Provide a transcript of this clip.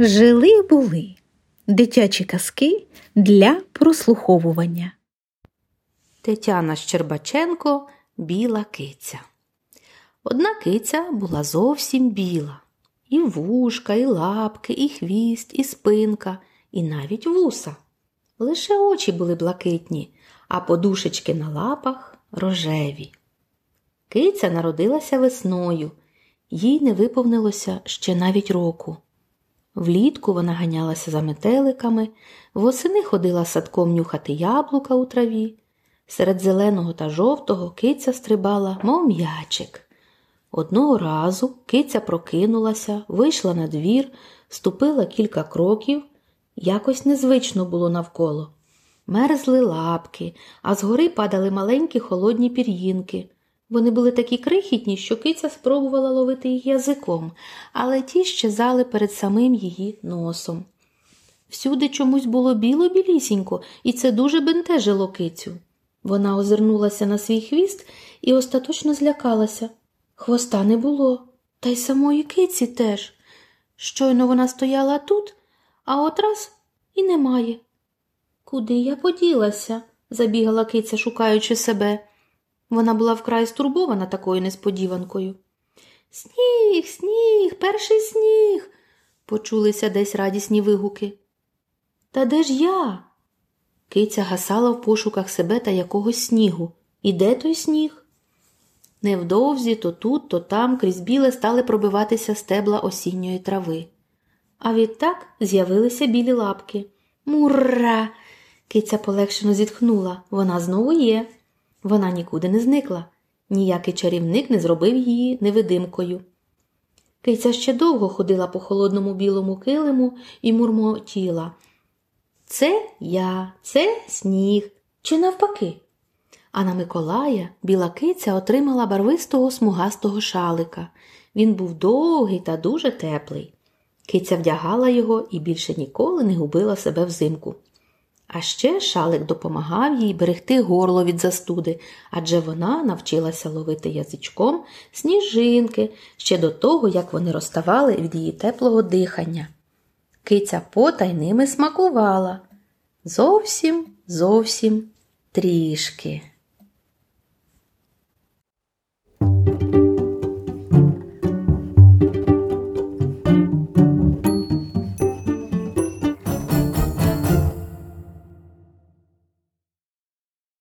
Жили були дитячі казки для прослуховування. Тетяна Щербаченко Біла киця. Одна киця була зовсім біла. І вушка, і лапки, і хвіст, і спинка, і навіть вуса. Лише очі були блакитні, а подушечки на лапах рожеві. Киця народилася весною, їй не виповнилося ще навіть року. Влітку вона ганялася за метеликами, восени ходила садком нюхати яблука у траві. Серед зеленого та жовтого киця стрибала, мов м'ячик. Одного разу киця прокинулася, вийшла на двір, ступила кілька кроків. Якось незвично було навколо. Мерзли лапки, а згори падали маленькі холодні пір'їнки. Вони були такі крихітні, що киця спробувала ловити їх язиком, але ті щезали перед самим її носом. Всюди чомусь було біло-білісінько, і це дуже бентежило кицю. Вона озирнулася на свій хвіст і остаточно злякалася. Хвоста не було, та й самої киці теж. Щойно вона стояла тут, а от раз і немає. Куди я поділася? забігала киця, шукаючи себе. Вона була вкрай стурбована такою несподіванкою. Сніг, сніг, перший сніг, почулися десь радісні вигуки. Та де ж я? Киця гасала в пошуках себе та якогось снігу. І де той сніг? Невдовзі то тут, то там крізь біле стали пробиватися стебла осінньої трави. А відтак з'явилися білі лапки. Мурра! Киця полегшено зітхнула. Вона знову є. Вона нікуди не зникла. Ніякий чарівник не зробив її невидимкою. Киця ще довго ходила по холодному білому килиму і мурмотіла. Це я, це сніг, чи навпаки. А на Миколая біла киця отримала барвистого смугастого шалика. Він був довгий та дуже теплий. Киця вдягала його і більше ніколи не губила себе взимку. А ще шалик допомагав їй берегти горло від застуди, адже вона навчилася ловити язичком сніжинки ще до того, як вони розставали від її теплого дихання. Киця потай ними смакувала. Зовсім, зовсім трішки.